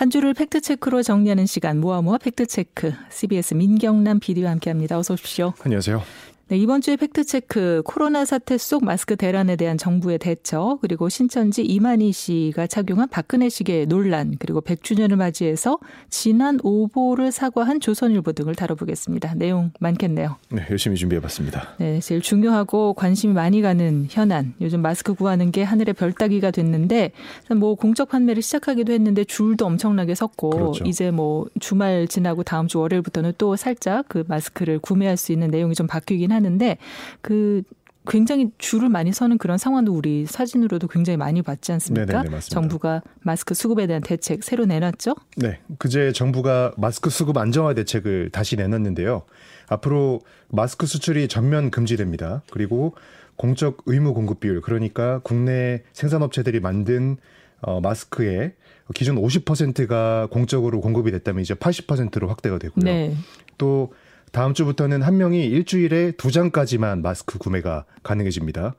한 주를 팩트체크로 정리하는 시간 모아모아 팩트체크 CBS 민경남 PD와 함께합니다. 어서 오십시오. 안녕하세요. 네, 이번 주에 팩트체크 코로나 사태 속 마스크 대란에 대한 정부의 대처 그리고 신천지 이만희 씨가 착용한 박근혜식의 논란 그리고 100주년을 맞이해서 지난 오보를 사과한 조선일보 등을 다뤄보겠습니다. 내용 많겠네요. 네, 열심히 준비해봤습니다. 네, 제일 중요하고 관심이 많이 가는 현안. 요즘 마스크 구하는 게 하늘의 별 따기가 됐는데 뭐 공적 판매를 시작하기도 했는데 줄도 엄청나게 섰고 그렇죠. 이제 뭐 주말 지나고 다음 주 월요일부터는 또 살짝 그 마스크를 구매할 수 있는 내용이 좀 바뀌긴 하는데 그 굉장히 줄을 많이 서는 그런 상황도 우리 사진으로도 굉장히 많이 봤지 않습니까? 네네, 정부가 마스크 수급에 대한 대책 새로 내놨죠? 네. 그제 정부가 마스크 수급 안정화 대책을 다시 내놨는데요. 앞으로 마스크 수출이 전면 금지됩니다. 그리고 공적 의무 공급 비율 그러니까 국내 생산업체들이 만든 어, 마스크의 기존 50%가 공적으로 공급이 됐다면 이제 80%로 확대가 되고요. 네. 또 다음 주부터는 한 명이 일주일에 두 장까지만 마스크 구매가 가능해집니다.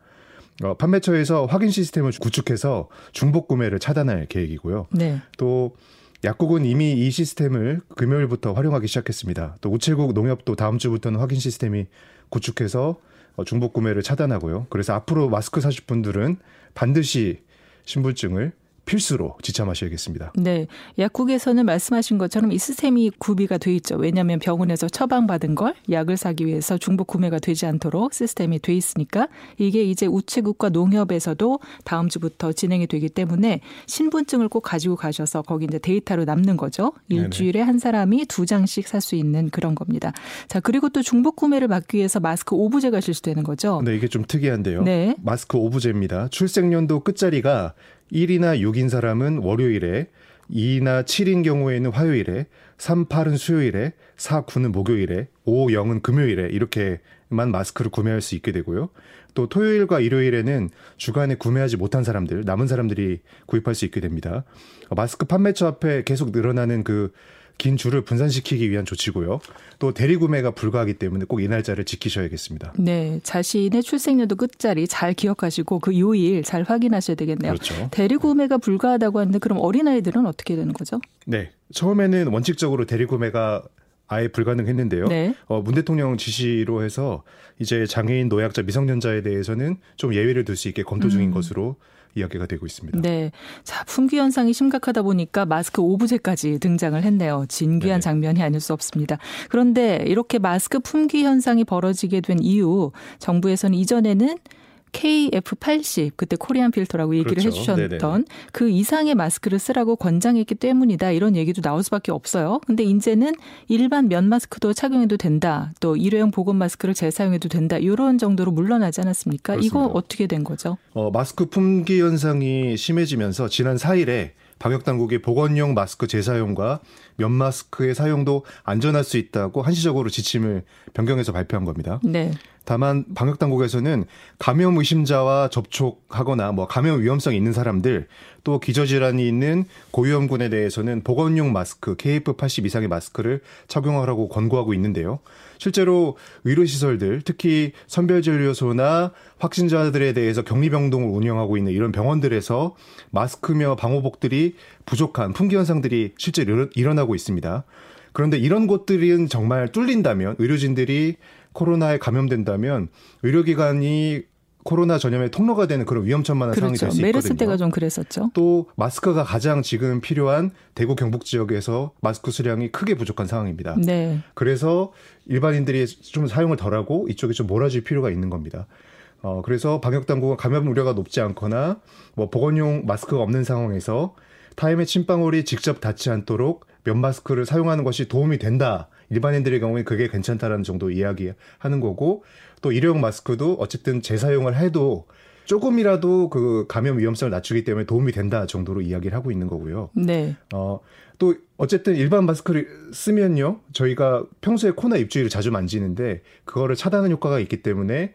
어, 판매처에서 확인 시스템을 구축해서 중복 구매를 차단할 계획이고요. 네. 또 약국은 이미 이 시스템을 금요일부터 활용하기 시작했습니다. 또 우체국 농협도 다음 주부터는 확인 시스템이 구축해서 어, 중복 구매를 차단하고요. 그래서 앞으로 마스크 사실 분들은 반드시 신분증을 필수로 지참하셔야겠습니다. 네. 약국에서는 말씀하신 것처럼 이 시스템이 구비가 돼 있죠. 왜냐하면 병원에서 처방받은 걸 약을 사기 위해서 중복 구매가 되지 않도록 시스템이 돼 있으니까 이게 이제 우체국과 농협에서도 다음 주부터 진행이 되기 때문에 신분증을 꼭 가지고 가셔서 거기 이제 데이터로 남는 거죠. 일주일에 네네. 한 사람이 두 장씩 살 수 있는 그런 겁니다. 자, 그리고 또 중복 구매를 막기 위해서 마스크 오브제가 실시되는 거죠. 네, 이게 좀 특이한데요. 네. 마스크 오브제입니다. 출생연도 끝자리가 1이나 6인 사람은 월요일에 2나 7인 경우에는 화요일에 3, 8은 수요일에 4, 9는 목요일에 5, 0은 금요일에 이렇게만 마스크를 구매할 수 있게 되고요. 또 토요일과 일요일에는 주간에 구매하지 못한 사람들, 남은 사람들이 구입할 수 있게 됩니다. 마스크 판매처 앞에 계속 늘어나는 그 긴 줄을 분산시키기 위한 조치고요. 또 대리구매가 불가하기 때문에 꼭 이 날짜를 지키셔야겠습니다. 네, 자신의 출생연도 끝자리 잘 기억하시고 그 요일 잘 확인하셔야 되겠네요. 그렇죠. 대리구매가 불가하다고 하는데 그럼 어린아이들은 어떻게 되는 거죠? 네, 처음에는 원칙적으로 대리구매가 아예 불가능했는데요. 네. 어, 문 대통령 지시로 해서 이제 장애인, 노약자, 미성년자에 대해서는 좀 예외를 둘 수 있게 검토 중인 음. 것으로 이야기가 되고 있습니다. 네. 자, 품귀 현상이 심각하다 보니까 마스크 오브제까지 등장을 했네요. 진귀한 네 장면이 아닐 수 없습니다. 그런데 이렇게 마스크 품귀 현상이 벌어지게 된 이유 정부에서는 이전에는 KF80 그때 코리안 필터라고 얘기를 그렇죠. 해주셨던 네네. 그 이상의 마스크를 쓰라고 권장했기 때문이다 이런 얘기도 나올 수밖에 없어요. 근데 이제는 일반 면 마스크도 착용해도 된다. 또 일회용 보건 마스크를 재사용해도 된다. 이런 정도로 물러나지 않았습니까? 그렇습니다. 이거 어떻게 된 거죠? 어, 마스크 품귀 현상이 심해지면서 지난 4일에 방역 당국이 보건용 마스크 재사용과 면 마스크의 사용도 안전할 수 있다고 한시적으로 지침을 변경해서 발표한 겁니다. 네. 다만 방역 당국에서는 감염 의심자와 접촉하거나 뭐 감염 위험성이 있는 사람들 또 기저질환이 있는 고위험군에 대해서는 보건용 마스크 KF80 이상의 마스크를 착용하라고 권고하고 있는데요. 실제로 의료시설들 특히 선별진료소나 확진자들에 대해서 격리병동을 운영하고 있는 이런 병원들에서 마스크며 방호복들이 부족한 품귀 현상들이 실제로 일어나고 있습니다. 그런데 이런 곳들은 정말 뚫린다면 의료진들이 코로나에 감염된다면 의료기관이 코로나 전염의 통로가 되는 그런 위험천만한 그렇죠. 상황이 될 수 있거든요. 메르스 때가 좀 그랬었죠. 또 마스크가 가장 지금 필요한 대구 경북 지역에서 마스크 수량이 크게 부족한 상황입니다. 네. 그래서 일반인들이 좀 사용을 덜하고 이쪽에 좀 몰아줄 필요가 있는 겁니다. 어, 그래서 방역 당국은 감염 우려가 높지 않거나 뭐 보건용 마스크가 없는 상황에서 타임의 침방울이 직접 닿지 않도록 면 마스크를 사용하는 것이 도움이 된다. 일반인들의 경우에 그게 괜찮다라는 정도 이야기하는 거고 또 일회용 마스크도 어쨌든 재사용을 해도 조금이라도 그 감염 위험성을 낮추기 때문에 도움이 된다 정도로 이야기를 하고 있는 거고요. 네. 어, 또 어쨌든 일반 마스크를 쓰면요. 저희가 평소에 코나 입주위를 자주 만지는데 그거를 차단하는 효과가 있기 때문에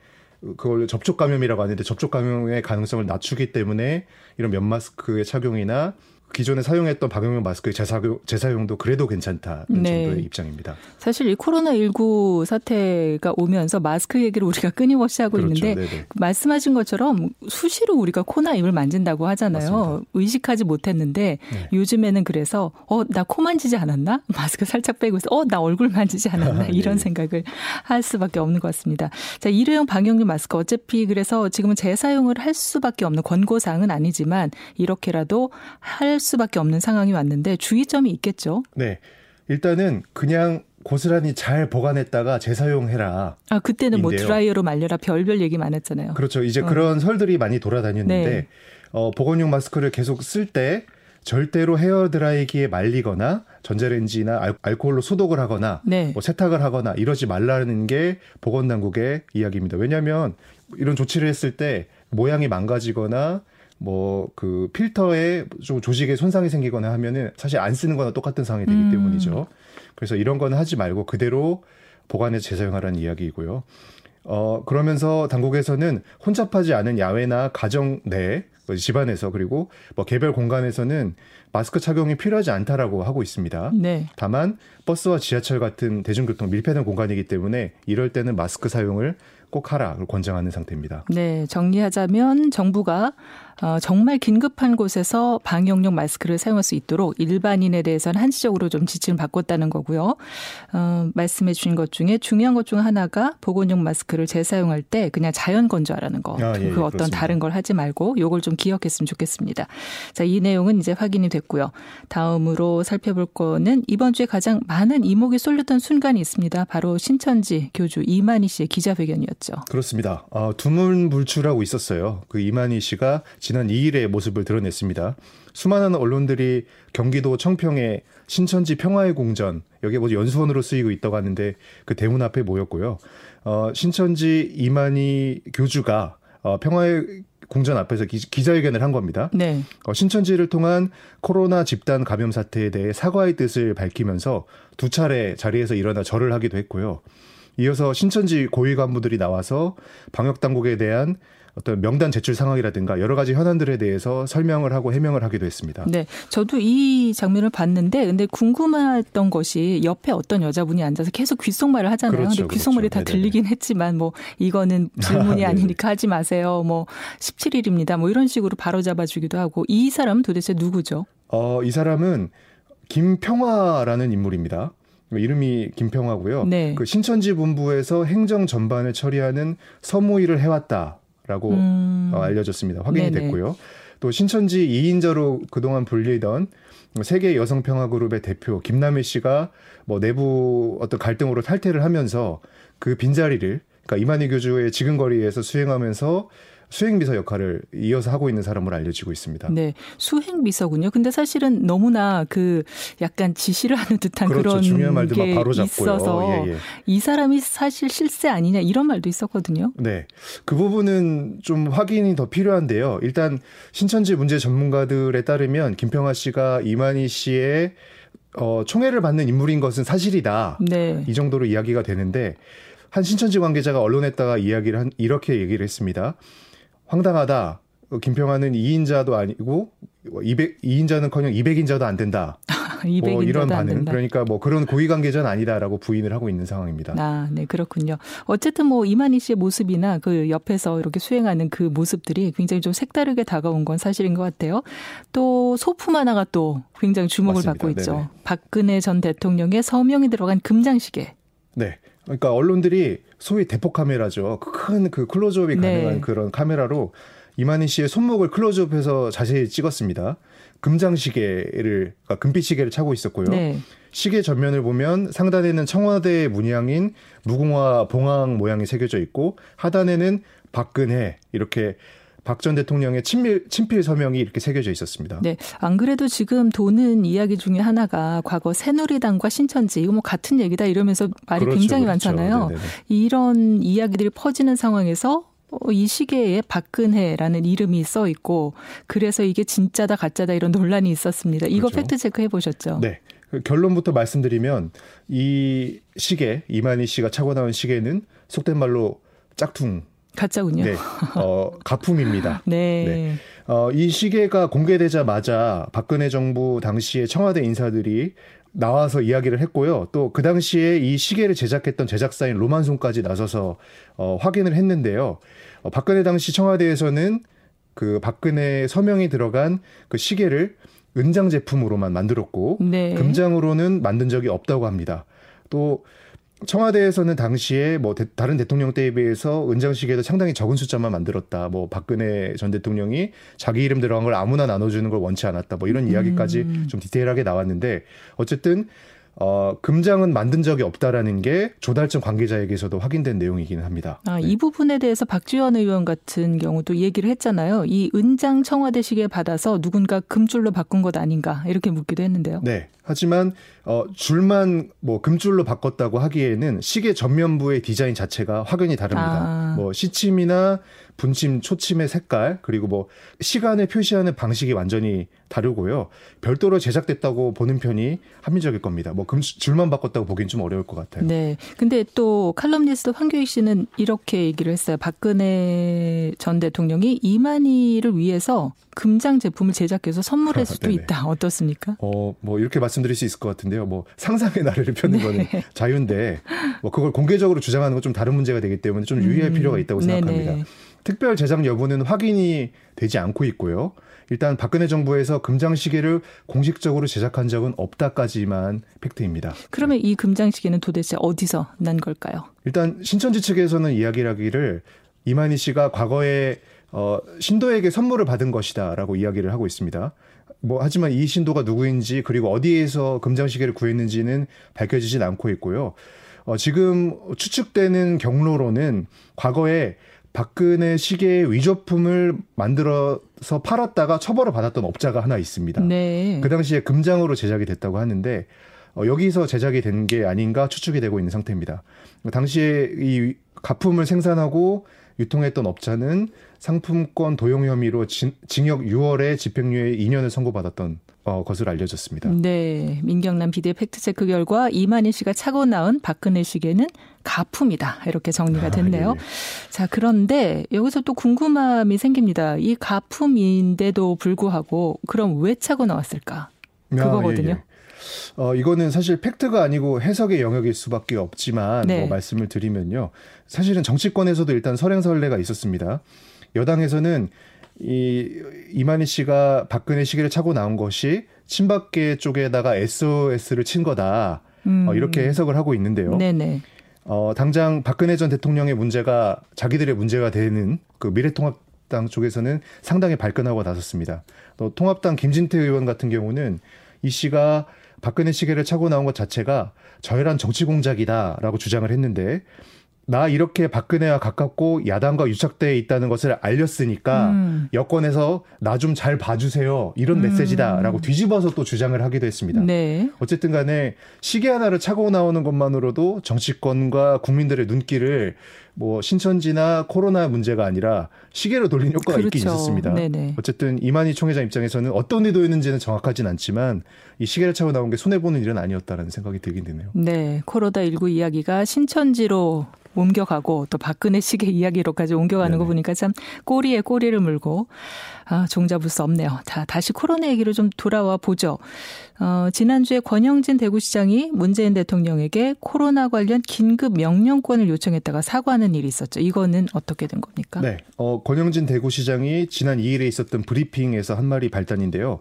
그걸 접촉 감염이라고 하는데 접촉 감염의 가능성을 낮추기 때문에 이런 면 마스크의 착용이나 기존에 사용했던 박용용 마스크의 재사용, 재사용도 그래도 괜찮다는 네. 정도의 입장입니다. 사실 이 코로나19 사태가 오면서 마스크 얘기를 우리가 끊임없이 하고 그렇죠. 있는데 네네. 말씀하신 것처럼 수시로 우리가 코나 입을 만진다고 하잖아요. 맞습니다. 의식하지 못했는데 네. 요즘에는 그래서 어, 나 코 만지지 않았나? 마스크 살짝 빼고 있어. 어, 나 얼굴 만지지 않았나? 네. 이런 네. 생각을 할 수밖에 없는 것 같습니다. 자, 일회용 방역용 마스크 어차피 그래서 지금은 재사용을 할 수밖에 없는 권고사항은 아니지만 이렇게라도 할 수밖에 없는 상황이 왔는데 주의점이 있겠죠. 네. 일단은 그냥 고스란히 잘 보관했다가 재사용해라. 아 그때는 뭐 인데요. 뭐 드라이어로 말려라 별별 얘기 많았잖아요. 그렇죠. 이제 어. 그런 설들이 많이 돌아다녔는데 네. 어, 보건용 마스크를 계속 쓸 때 절대로 헤어 드라이기에 말리거나 전자레인지나 알, 코올로 소독을 하거나 네. 뭐 세탁을 하거나 이러지 말라는 게 보건 당국의 이야기입니다. 왜냐하면 이런 조치를 했을 때 모양이 망가지거나 뭐 그 필터에 좀 조직에 손상이 생기거나 하면은 사실 안 쓰는 거나 똑같은 상황이 되기 음. 때문이죠. 그래서 이런 거는 하지 말고 그대로 보관해서 재사용하라는 이야기이고요. 어, 그러면서 당국에서는 혼잡하지 않은 야외나 가정 내 집안에서 그리고 뭐 개별 공간에서는 마스크 착용이 필요하지 않다라고 하고 있습니다. 네. 다만 버스와 지하철 같은 대중교통 밀폐된 공간이기 때문에 이럴 때는 마스크 사용을 꼭 하라 권장하는 상태입니다. 네, 정리하자면 정부가 어, 정말 긴급한 곳에서 방역용 마스크를 사용할 수 있도록 일반인에 대해서는 한시적으로 좀 지침을 바꿨다는 거고요. 어, 말씀해 주신 것 중에 중요한 것 중 하나가 보건용 마스크를 재사용할 때 그냥 자연 건조하라는 거. 아, 예, 그 어떤 그렇습니다. 다른 걸 하지 말고 요걸 좀 기억했으면 좋겠습니다. 자, 이 내용은 이제 확인이 됐고요. 다음으로 살펴볼 거는 이번 주에 가장 많은 이목이 쏠렸던 순간이 있습니다. 바로 신천지 교주 이만희 씨의 기자회견이었죠. 그렇습니다. 어, 두문불출하고 있었어요. 그 이만희 씨가 지난 2일의 모습을 드러냈습니다. 수많은 언론들이 경기도 청평의 신천지 평화의 공전 여기에 뭐 연수원으로 쓰이고 있다고 하는데 그 대문 앞에 모였고요. 어, 신천지 이만희 교주가 어, 평화의 공전 앞에서 기, 자회견을 한 겁니다. 네. 어, 신천지를 통한 코로나 집단 감염 사태에 대해 사과의 뜻을 밝히면서 두 차례 자리에서 일어나 절을 하기도 했고요. 이어서 신천지 고위 간부들이 나와서 방역 당국에 대한 어떤 명단 제출 상황이라든가 여러 가지 현안들에 대해서 설명을 하고 해명을 하기도 했습니다. 네. 저도 이 장면을 봤는데 근데 궁금했던 것이 옆에 어떤 여자분이 앉아서 계속 귓속말을 하잖아요. 그렇죠, 근데 귓속말이 그렇죠. 다 들리긴 했지만 뭐 이거는 질문이 네. 아니니까 하지 마세요. 뭐 17일입니다. 뭐 이런 식으로 바로 잡아 주기도 하고 이 사람은 도대체 누구죠? 어, 이 사람은 김평화라는 인물입니다. 이름이 김평화고요. 네. 그 신천지 본부에서 행정 전반을 처리하는 서무일을 해왔다. 라고 음. 어, 알려졌습니다. 확인이 네네. 됐고요. 또 신천지 2인자로 그동안 불리던 세계 여성평화그룹의 대표 김남희 씨가 뭐 내부 어떤 갈등으로 탈퇴를 하면서 그 빈자리를 그러니까 이만희 교주의 지근거리에서 수행하면서 수행비서 역할을 이어서 하고 있는 사람으로 알려지고 있습니다. 네, 수행비서군요. 근데 사실은 너무나 그 약간 지시를 하는 듯한 그렇죠. 그런 중요한 말들만 바로 잡고요. 있어서 예, 예. 이 사람이 사실 실세 아니냐 이런 말도 있었거든요. 네, 그 부분은 좀 확인이 더 필요한데요. 일단 신천지 문제 전문가들에 따르면 김평아 씨가 이만희 씨의 어, 총애를 받는 인물인 것은 사실이다. 네. 이 정도로 이야기가 되는데 한 신천지 관계자가 언론에다가 이야기를 한 이렇게 얘기를 했습니다. 황당하다. 김평환은 2인자도 아니고 200 2인자는커녕 200인자도 안 된다. 200인자도 뭐 이런 반응. 된다. 그러니까 뭐 그런 고위 관계자는 아니다라고 부인을 하고 있는 상황입니다. 아, 네, 그렇군요. 어쨌든 뭐 이만희 씨의 모습이나 그 옆에서 이렇게 수행하는 그 모습들이 굉장히 좀 색다르게 다가온 건 사실인 것 같아요. 또 소품 하나가 또 굉장히 주목을 맞습니다. 받고 있죠. 네네. 박근혜 전 대통령의 서명이 들어간 금장시계. 네. 그러니까 언론들이 소위 대폭 카메라죠. 큰그 그 클로즈업이 네. 가능한 그런 카메라로 이만희 씨의 손목을 클로즈업해서 자세히 찍었습니다. 금장 시계를 그러니까 금빛 시계를 차고 있었고요. 네. 시계 전면을 보면 상단에는 청와대 문양인 무궁화 봉황 모양이 새겨져 있고 하단에는 박근혜 이렇게 박 전 대통령의 친밀, 친필 서명이 이렇게 새겨져 있었습니다. 네. 안 그래도 지금 도는 이야기 중에 하나가 과거 새누리당과 신천지 이거 뭐 같은 얘기다 이러면서 말이 그렇죠, 굉장히 그렇죠. 많잖아요. 네네네. 이런 이야기들이 퍼지는 상황에서 어, 이 시계에 박근혜라는 이름이 써 있고 그래서 이게 진짜다 가짜다 이런 논란이 있었습니다. 이거 그렇죠. 팩트 체크 해보셨죠? 네. 그 결론부터 말씀드리면 이 시계 이만희 씨가 차고 나온 시계는 속된 말로 짝퉁 가짜군요. 네. 어, 가품입니다. 네. 네. 어, 이 시계가 공개되자마자 박근혜 정부 당시에 청와대 인사들이 나와서 이야기를 했고요. 또 그 당시에 이 시계를 제작했던 제작사인 로만송까지 나서서 어, 확인을 했는데요. 어, 박근혜 당시 청와대에서는 그 박근혜 서명이 들어간 그 시계를 은장 제품으로만 만들었고 네. 금장으로는 만든 적이 없다고 합니다. 또 청와대에서는 당시에 뭐 대, 다른 대통령 때에 비해서 은장시계도 상당히 적은 숫자만 만들었다. 뭐 박근혜 전 대통령이 자기 이름 들어간 걸 아무나 나눠주는 걸 원치 않았다. 뭐 이런 이야기까지 음. 좀 디테일하게 나왔는데 어쨌든 어, 금장은 만든 적이 없다라는 게 조달청 관계자에게서도 확인된 내용이기는 합니다. 아, 네. 이 부분에 대해서 박지원 의원 같은 경우도 얘기를 했잖아요. 이 은장 청와대 시계 받아서 누군가 금줄로 바꾼 것 아닌가 이렇게 묻기도 했는데요. 네. 하지만 어, 줄만 뭐 금줄로 바꿨다고 하기에는 시계 전면부의 디자인 자체가 확연히 다릅니다. 아. 뭐 시침이나 분침, 초침의 색깔 그리고 뭐 시간을 표시하는 방식이 완전히 다르고요. 별도로 제작됐다고 보는 편이 합리적일 겁니다. 뭐 금, 줄만 바꿨다고 보기엔 좀 어려울 것 같아요. 네. 근데 또 칼럼니스트 황교익 씨는 이렇게 얘기를 했어요. 박근혜 전 대통령이 이만희를 위해서 금장 제품을 제작해서 선물할 수도 있다. 어떻습니까? 어, 뭐 이렇게 말씀드릴 수 있을 것 같은데요. 뭐 상상의 나래를 펴는 네. 거는 자유인데 뭐 그걸 공개적으로 주장하는 건 좀 다른 문제가 되기 때문에 좀 유의할 음. 필요가 있다고 생각합니다. 네네. 특별 제작 여부는 확인이 되지 않고 있고요. 일단 박근혜 정부에서 금장시계를 공식적으로 제작한 적은 없다까지만 팩트입니다. 그러면 이 금장시계는 도대체 어디서 난 걸까요? 일단 신천지 측에서는 이야기를 하기를 이만희 씨가 과거에 어, 신도에게 선물을 받은 것이다라고 이야기를 하고 있습니다. 뭐 하지만 이 신도가 누구인지 그리고 어디에서 금장시계를 구했는지는 밝혀지진 않고 있고요. 어, 지금 추측되는 경로로는 과거에 박근혜 시계의 위조품을 만들어서 팔았다가 처벌을 받았던 업자가 하나 있습니다. 네. 그 당시에 금장으로 제작이 됐다고 하는데 어, 여기서 제작이 된 게 아닌가 추측이 되고 있는 상태입니다. 당시에 이 가품을 생산하고 유통했던 업자는 상품권 도용 혐의로 진, 징역 6월에 집행유예 2년을 선고받았던 어, 것으로 알려졌습니다. 네. 민경남 비대 팩트체크 결과 이만희 씨가 차고 나온 박근혜 시계는 가품이다. 이렇게 정리가 아, 됐네요. 아, 예. 자, 그런데 여기서 또 궁금함이 생깁니다. 이 가품인데도 불구하고 그럼 왜 차고 나왔을까? 아, 그거거든요. 아, 예, 예. 어, 이거는 사실 팩트가 아니고 해석의 영역일 수밖에 없지만 네. 뭐 말씀을 드리면요. 사실은 정치권에서도 일단 설행설래가 있었습니다. 여당에서는 이 이만희 씨가 박근혜 시계를 차고 나온 것이 친박계 쪽에다가 SOS를 친 거다. 어, 음. 어, 이렇게 해석을 하고 있는데요. 네네. 어, 당장 박근혜 전 대통령의 문제가 자기들의 문제가 되는 그 미래통합당 쪽에서는 상당히 발끈하고 나섰습니다. 또 통합당 김진태 의원 같은 경우는 이 씨가 박근혜 시계를 차고 나온 것 자체가 저열한 정치 공작이다라고 주장을 했는데 나 이렇게 박근혜와 가깝고 야당과 유착돼 있다는 것을 알렸으니까 음. 여권에서 나 좀 잘 봐주세요 이런 음. 메시지다라고 뒤집어서 또 주장을 하기도 했습니다. 네. 어쨌든 간에 시계 하나를 차고 나오는 것만으로도 정치권과 국민들의 눈길을 뭐 신천지나 코로나 문제가 아니라 시계로 돌린 효과가 그렇죠. 있긴 있었습니다. 네네. 어쨌든 이만희 총회장 입장에서는 어떤 의도였는지는 정확하진 않지만 이 시계를 차고 나온 게 손해 보는 일은 아니었다라는 생각이 들긴 드네요. 네, 코로나 19 이야기가 신천지로 옮겨가고 또 박근혜 시계 이야기로까지 옮겨가는 네네. 거 보니까 참 꼬리에 꼬리를 물고 아, 종잡을 수 없네요. 자, 다시 코로나 얘기로 좀 돌아와 보죠. 어, 지난주에 권영진 대구시장이 문재인 대통령에게 코로나 관련 긴급 명령권을 요청했다가 사과하는 일이 있었죠. 이거는 어떻게 된 겁니까? 네. 어, 권영진 대구시장이 지난 2일에 있었던 브리핑에서 한 말이 발단인데요.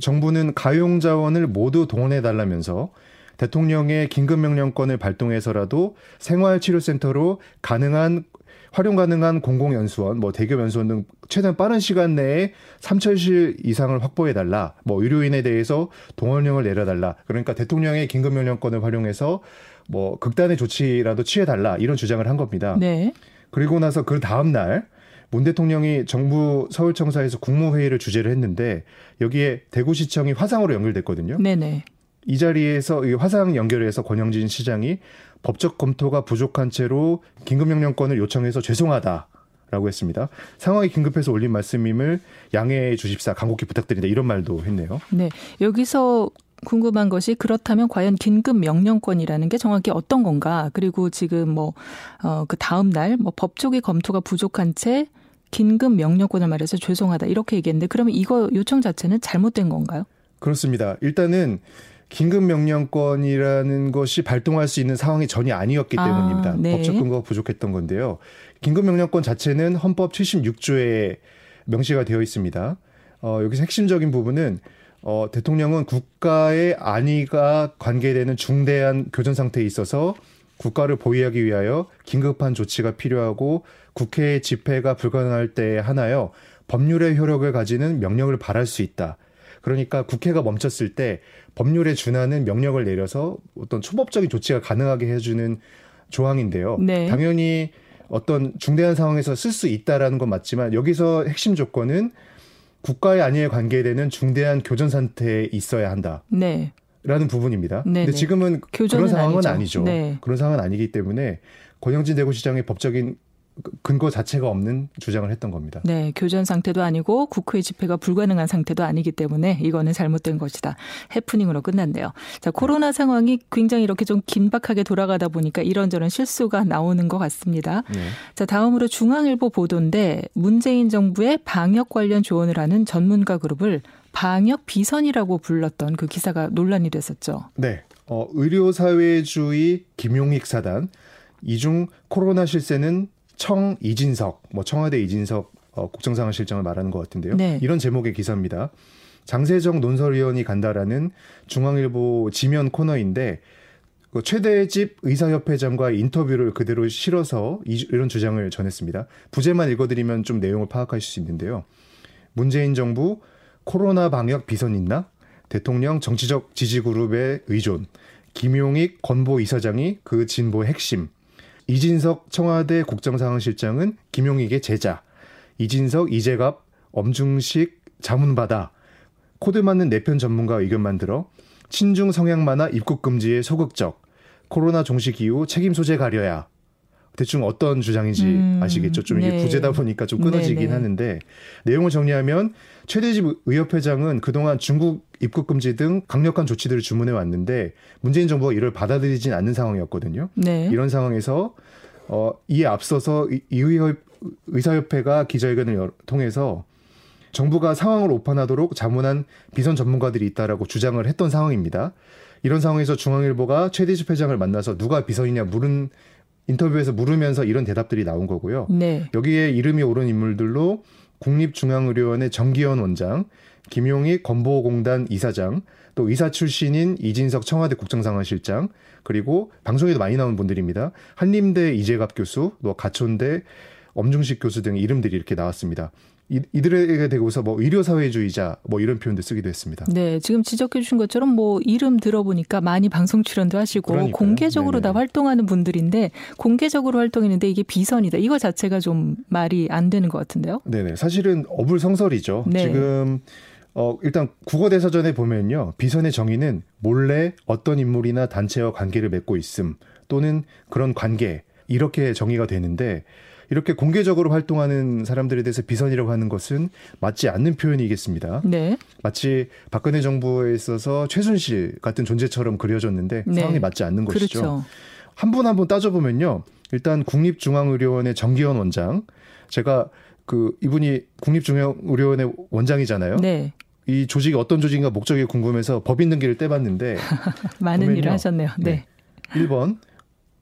정부는 가용 자원을 모두 동원해 달라면서 대통령의 긴급명령권을 발동해서라도 생활치료센터로 가능한 활용 가능한 공공연수원, 뭐 대교연수원 등 최대한 빠른 시간 내에 3천실 이상을 확보해 달라. 뭐 의료인에 대해서 동원령을 내려달라. 그러니까 대통령의 긴급명령권을 활용해서 뭐 극단의 조치라도 취해 달라. 이런 주장을 한 겁니다. 네. 그리고 나서 그 다음 날 문 대통령이 정부 서울청사에서 국무회의를 주재를 했는데 여기에 대구시청이 화상으로 연결됐거든요. 네네. 이 자리에서 이 화상 연결해서 권영진 시장이 법적 검토가 부족한 채로 긴급명령권을 요청해서 죄송하다. 라고 했습니다. 상황이 긴급해서 올린 말씀임을 양해해 주십사 간곡히 부탁드린다 이런 말도 했네요. 네. 여기서 궁금한 것이 그렇다면 과연 긴급 명령권이라는 게 정확히 어떤 건가? 그리고 지금 뭐어그 다음 날뭐 법조계 검토가 부족한 채 긴급 명령권을 말해서 죄송하다 이렇게 얘기했는데 그러면 이거 요청 자체는 잘못된 건가요? 그렇습니다. 일단은 긴급 명령권이라는 것이 발동할 수 있는 상황이 전혀 아니었기 아, 때문입니다. 네. 법적 근거가 부족했던 건데요. 긴급 명령권 자체는 헌법 76조에 명시가 되어 있습니다. 어, 여기서 핵심적인 부분은 어, 대통령은 국가의 안위가 관계되는 중대한 교전 상태에 있어서 국가를 보위하기 위하여 긴급한 조치가 필요하고 국회의 집회가 불가능할 때에 하나여 법률의 효력을 가지는 명령을 발할 수 있다. 그러니까 국회가 멈췄을 때 법률에 준하는 명령을 내려서 어떤 초법적인 조치가 가능하게 해주는 조항인데요. 네. 당연히 어떤 중대한 상황에서 쓸 수 있다라는 건 맞지만 여기서 핵심 조건은 국가의 안위에 관계되는 중대한 교전 상태에 있어야 한다. 네. 라는 부분입니다. 네네. 근데 지금은 그런 상황은 아니죠. 아니죠. 네. 그런 상황은 아니기 때문에 권영진 대구시장의 법적인 근거 자체가 없는 주장을 했던 겁니다. 네, 교전 상태도 아니고 국회 집회가 불가능한 상태도 아니기 때문에 이거는 잘못된 것이다. 해프닝으로 끝났네요. 자, 코로나 상황이 굉장히 이렇게 좀 긴박하게 돌아가다 보니까 이런저런 실수가 나오는 것 같습니다. 네. 자, 다음으로 중앙일보 보도인데 문재인 정부의 방역 관련 조언을 하는 전문가 그룹을 방역 비선이라고 불렀던 그 기사가 논란이 됐었죠. 네. 어, 의료사회주의 김용익 사단 이중 코로나 실세는 청 이진석, 뭐 청와대 이진석 어, 국정상황실장을 말하는 것 같은데요. 네. 이런 제목의 기사입니다. 장세정 논설위원이 간다라는 중앙일보 지면 코너인데 그 최대집 의사협회장과 인터뷰를 그대로 실어서 이런 주장을 전했습니다. 부제만 읽어드리면 좀 내용을 파악하실 수 있는데요. 문재인 정부 코로나 방역 비선 있나? 대통령 정치적 지지그룹의 의존. 김용익 건보 이사장이 그 진보의 핵심. 이진석 청와대 국정상황실장은 김용익의 제자, 이진석, 이재갑, 엄중식 자문받아 코드 맞는 내편 전문가 의견 만 들어 친중 성향 만화 입국 금지에 소극적, 코로나 종식 이후 책임 소재 가려야 대충 어떤 주장인지 음, 아시겠죠? 좀 이게 네. 부제다 보니까 좀 끊어지긴 네네. 네. 하는데 내용을 정리하면 최대집 의협회장은 그동안 중국 입국 금지 등 강력한 조치들을 주문해 왔는데 문재인 정부가 이를 받아들이진 않는 상황이었거든요. 네. 이런 상황에서 어 이에 앞서서 이의협 의사협회가 기자회견을 통해서 정부가 상황을 오판하도록 자문한 비선 전문가들이 있다라고 주장을 했던 상황입니다. 이런 상황에서 중앙일보가 최대집 회장을 만나서 누가 비선이냐 물은 인터뷰에서 물으면서 이런 대답들이 나온 거고요. 네. 여기에 이름이 오른 인물들로 국립중앙의료원의 정기현 원장, 김용희 건보공단 이사장, 또 의사 출신인 이진석 청와대 국정상황실장, 그리고 방송에도 많이 나온 분들입니다. 한림대 이재갑 교수, 또 가촌대 엄중식 교수 등 이름들이 이렇게 나왔습니다. 이, 이들에게 대고서 뭐 의료사회주의자 뭐 이런 표현도 쓰기도 했습니다. 네, 지금 지적해 주신 것처럼 뭐 이름 들어보니까 많이 방송 출연도 하시고 그러니까요. 공개적으로 네네. 다 활동하는 분들인데 공개적으로 활동했는데 이게 비선이다. 이거 자체가 좀 말이 안 되는 것 같은데요. 네네, 사실은 어불성설이죠. 네. 지금 어, 일단 국어대사전에 보면요. 비선의 정의는 몰래 어떤 인물이나 단체와 관계를 맺고 있음 또는 그런 관계 이렇게 정의가 되는데 이렇게 공개적으로 활동하는 사람들에 대해서 비선이라고 하는 것은 맞지 않는 표현이겠습니다. 네. 마치 박근혜 정부에 있어서 최순실 같은 존재처럼 그려졌는데 네. 상황이 맞지 않는 것이죠. 그렇죠. 한분 한 분 따져보면요. 일단 국립중앙의료원의 정기현 원장, 제가 그 이분이 국립중앙의료원의 원장이잖아요. 네. 이 조직이 어떤 조직인가 목적이 궁금해서 법인 등기를 떼봤는데 많은 일을 하셨네요. 네. 네. 1번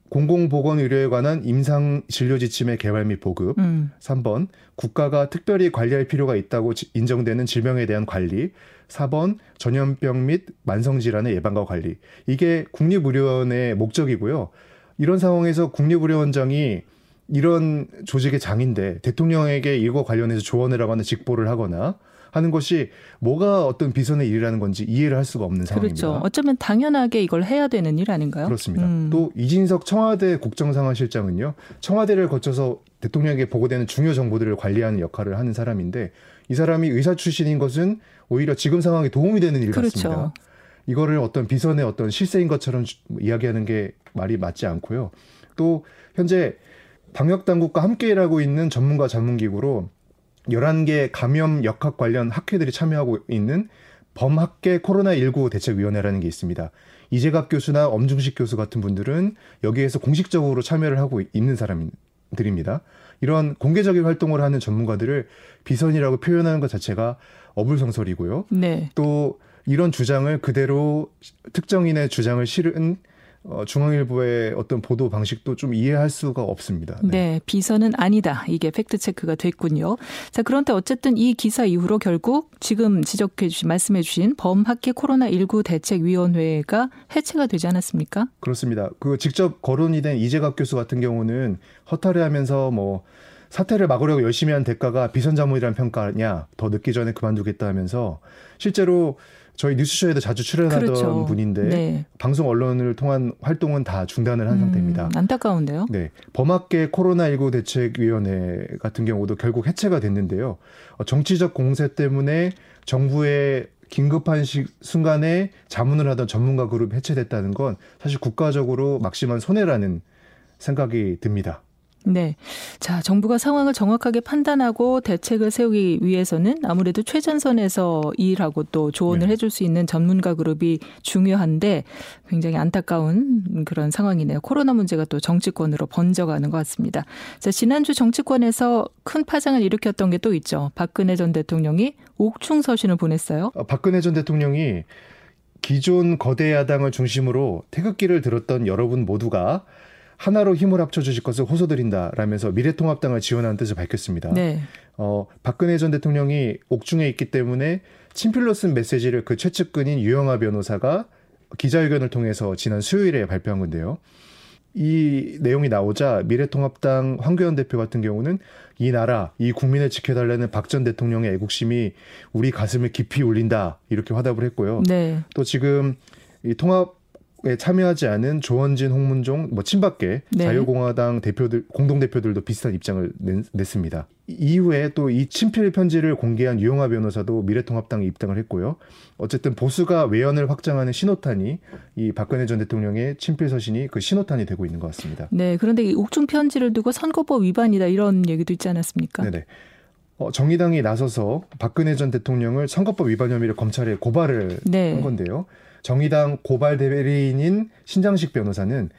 공공보건의료에 관한 임상 진료 지침의 개발 및 보급. 음. 3번 국가가 특별히 관리할 필요가 있다고 인정되는 질병에 대한 관리. 4번 전염병 및 만성 질환의 예방과 관리. 이게 국립의료원의 목적이고요. 이런 상황에서 국립의료원장이 이런 조직의 장인데 대통령에게 이거 관련해서 조언을 하거나 직보를 하거나 하는 것이 뭐가 어떤 비선의 일이라는 건지 이해를 할 수가 없는 상황입니다. 그렇죠. 어쩌면 당연하게 이걸 해야 되는 일 아닌가요? 그렇습니다. 음. 또 이진석 청와대 국정상황실장은요. 청와대를 거쳐서 대통령에게 보고되는 중요 정보들을 관리하는 역할을 하는 사람인데 이 사람이 의사 출신인 것은 오히려 지금 상황에 도움이 되는 일 그렇죠. 같습니다. 이거를 어떤 비선의 어떤 실세인 것처럼 이야기하는 게 말이 맞지 않고요. 또 현재 방역 당국과 함께 일하고 있는 전문가 전문기구로 11개 감염 역학 관련 학회들이 참여하고 있는 범학계 코로나19 대책위원회라는 게 있습니다. 이재갑 교수나 엄중식 교수 같은 분들은 여기에서 공식적으로 참여를 하고 있는 사람입니다. 전문가들입니다. 이런 공개적인 활동을 하는 전문가들을 비선이라고 표현하는 것 자체가 어불성설이고요. 네. 또 이런 주장을 그대로 특정인의 주장을 실은 어, 중앙일보의 어떤 보도 방식도 좀 이해할 수가 없습니다. 네. 네. 비선은 아니다. 이게 팩트 체크가 됐군요. 자, 그런데 어쨌든 이 기사 이후로 결국 지금 지적해 주신 말씀해 주신 범학기 코로나 19 대책 위원회가 해체가 되지 않았습니까? 그렇습니다. 그 직접 거론이 된 이재갑 교수 같은 경우는 허탈해하면서 뭐 사태를 막으려고 열심히 한 대가가 비선자문이라는 평가냐 더 늦기 전에 그만두겠다 하면서 실제로 저희 뉴스쇼에도 자주 출연하던 그렇죠. 분인데 네. 방송 언론을 통한 활동은 다 중단을 한 음, 상태입니다. 안타까운데요. 네. 범학계 코로나19 대책위원회 같은 경우도 결국 해체가 됐는데요. 어, 정치적 공세 때문에 정부의 긴급한 시, 순간에 자문을 하던 전문가 그룹 해체됐다는 건 사실 국가적으로 막심한 손해라는 생각이 듭니다. 네. 자, 정부가 상황을 정확하게 판단하고 대책을 세우기 위해서는 아무래도 최전선에서 일하고 또 조언을 네. 해줄 수 있는 전문가 그룹이 중요한데 굉장히 안타까운 그런 상황이네요. 코로나 문제가 또 정치권으로 번져가는 것 같습니다. 자, 지난주 정치권에서 큰 파장을 일으켰던 게 또 있죠. 박근혜 전 대통령이 옥중 서신을 보냈어요. 어, 박근혜 전 대통령이 기존 거대 야당을 중심으로 태극기를 들었던 여러분 모두가 하나로 힘을 합쳐 주실 것을 호소드린다라면서 미래통합당을 지원하는 뜻을 밝혔습니다. 네. 어, 박근혜 전 대통령이 옥중에 있기 때문에 친필로 쓴 메시지를 그 최측근인 유영아 변호사가 기자회견을 통해서 지난 수요일에 발표한 건데요. 이 내용이 나오자 미래통합당 황교안 대표 같은 경우는 이 나라, 이 국민을 지켜달라는 박 전 대통령의 애국심이 우리 가슴을 깊이 울린다 이렇게 화답을 했고요. 네. 또 지금 이 통합 에 참여하지 않은 조원진, 홍문종, 뭐 친박계 네. 자유공화당 대표들 공동 대표들도 비슷한 입장을 냈, 습니다 이후에 또 이 친필 편지를 공개한 유영아 변호사도 미래통합당에 입당을 했고요. 어쨌든 보수가 외연을 확장하는 신호탄이 이 박근혜 전 대통령의 친필 서신이 그 신호탄이 되고 있는 것 같습니다. 네, 그런데 이 옥중 편지를 두고 선거법 위반이다 이런 얘기도 있지 않았습니까? 네네. 어, 정의당이 나서서 박근혜 전 대통령을 선거법 위반 혐의를 검찰에 고발을 네. 한 건데요. 정의당 고발 대리인인 신장식 변호사는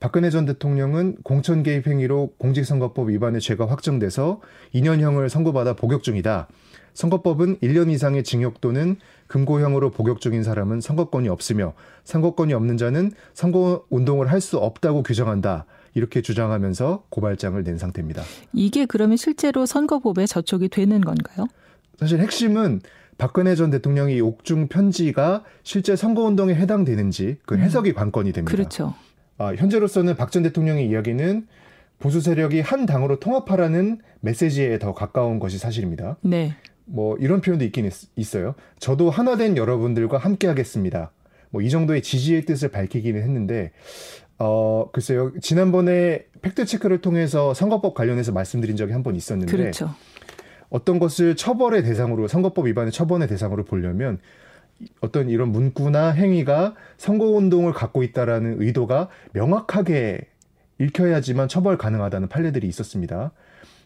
박근혜 전 대통령은 공천 개입 행위로 공직선거법 위반의 죄가 확정돼서 2년형을 선고받아 복역 중이다. 선거법은 1년 이상의 징역 또는 금고형으로 복역 중인 사람은 선거권이 없으며 선거권이 없는 자는 선거 운동을 할 수 없다고 규정한다. 이렇게 주장하면서 고발장을 낸 상태입니다. 이게 그러면 실제로 선거법에 저촉이 되는 건가요? 사실 핵심은 박근혜 전 대통령이 옥중 편지가 실제 선거운동에 해당되는지 그 음. 해석이 음. 관건이 됩니다. 그렇죠. 아, 현재로서는 박 전 대통령의 이야기는 보수 세력이 한 당으로 통합하라는 메시지에 더 가까운 것이 사실입니다. 네. 뭐 이런 표현도 있긴 있, 어요 저도 하나된 여러분들과 함께 하겠습니다. 뭐 이 정도의 지지의 뜻을 밝히기는 했는데 어 글쎄요 지난번에 팩트 체크를 통해서 선거법 관련해서 말씀드린 적이 한 번 있었는데 그렇죠. 어떤 것을 처벌의 대상으로 선거법 위반의 처벌의 대상으로 보려면 어떤 이런 문구나 행위가 선거 운동을 갖고 있다라는 의도가 명확하게 읽혀야지만 처벌 가능하다는 판례들이 있었습니다.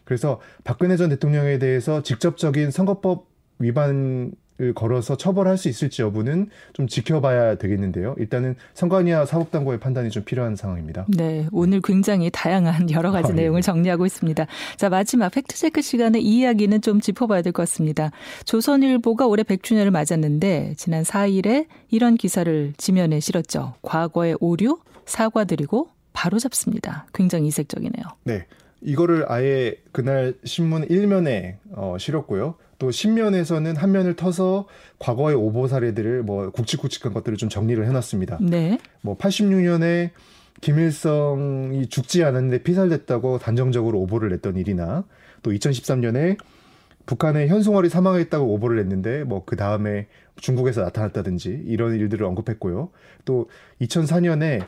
그래서 박근혜 전 대통령에 대해서 직접적인 선거법 위반 을 걸어서 처벌할 수 있을지 여부는 좀 지켜봐야 되겠는데요. 일단은 선관위와 사법당국의 판단이 좀 필요한 상황입니다. 네, 오늘 굉장히 다양한 여러 가지 아, 네. 내용을 정리하고 있습니다. 자, 마지막 팩트체크 시간에 이 이야기는 좀 짚어봐야 될 것 같습니다. 조선일보가 올해 100주년을 맞았는데 지난 4일에 이런 기사를 지면에 실었죠. 과거의 오류 사과드리고 바로 잡습니다. 굉장히 이색적이네요. 네. 이거를 아예 그날 신문 1면에 어, 실었고요. 또 신면에서는 한 면을 터서 과거의 오보 사례들을 뭐 굵직굵직한 것들을 좀 정리를 해놨습니다. 네. 뭐 86년에 김일성이 죽지 않았는데 피살됐다고 단정적으로 오보를 냈던 일이나 또 2013년에 북한의 현송월이 사망했다고 오보를 냈는데 뭐 그 다음에 중국에서 나타났다든지 이런 일들을 언급했고요. 또 2004년에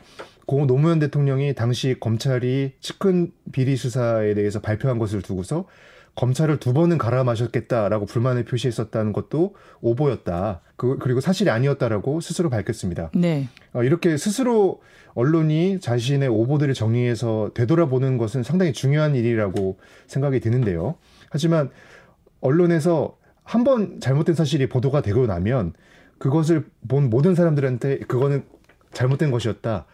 고 노무현 대통령이 당시 검찰이 측근 비리 수사에 대해서 발표한 것을 두고서 검찰을 두 번은 갈아 마셨겠다라고 불만을 표시했었다는 것도 오보였다. 그, 그리고 사실이 아니었다라고 스스로 밝혔습니다. 네. 어, 이렇게 스스로 언론이 자신의 오보들을 정리해서 되돌아보는 것은 상당히 중요한 일이라고 생각이 드는데요. 하지만 언론에서 한 번 잘못된 사실이 보도가 되고 나면 그것을 본 모든 사람들한테 그거는 잘못된 것이었다.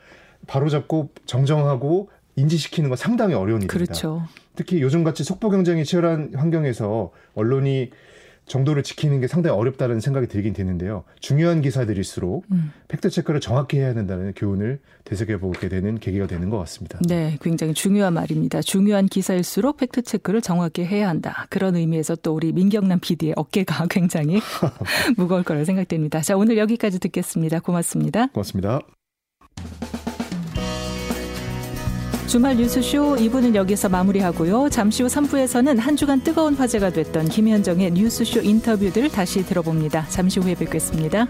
바로잡고 정정하고 인지시키는 건 상당히 어려운 일입니다. 그렇죠. 특히 요즘같이 속보 경쟁이 치열한 환경에서 언론이 정도를 지키는 게 상당히 어렵다는 생각이 들긴 되는데요. 중요한 기사들일수록 음. 팩트 체크를 정확히 해야 된다는 교훈을 되새겨 보게 되는 계기가 되는 것 같습니다. 네, 굉장히 중요한 말입니다. 중요한 기사일수록 팩트 체크를 정확히 해야 한다. 그런 의미에서 또 우리 민경남 PD의 어깨가 굉장히 무거울 거라 생각됩니다. 자, 오늘 여기까지 듣겠습니다. 고맙습니다. 고맙습니다. 주말 뉴스쇼 2부는 여기서 마무리하고요. 잠시 후 3부에서는 한 주간 뜨거운 화제가 됐던 김현정의 뉴스쇼 인터뷰들을 다시 들어봅니다. 잠시 후에 뵙겠습니다.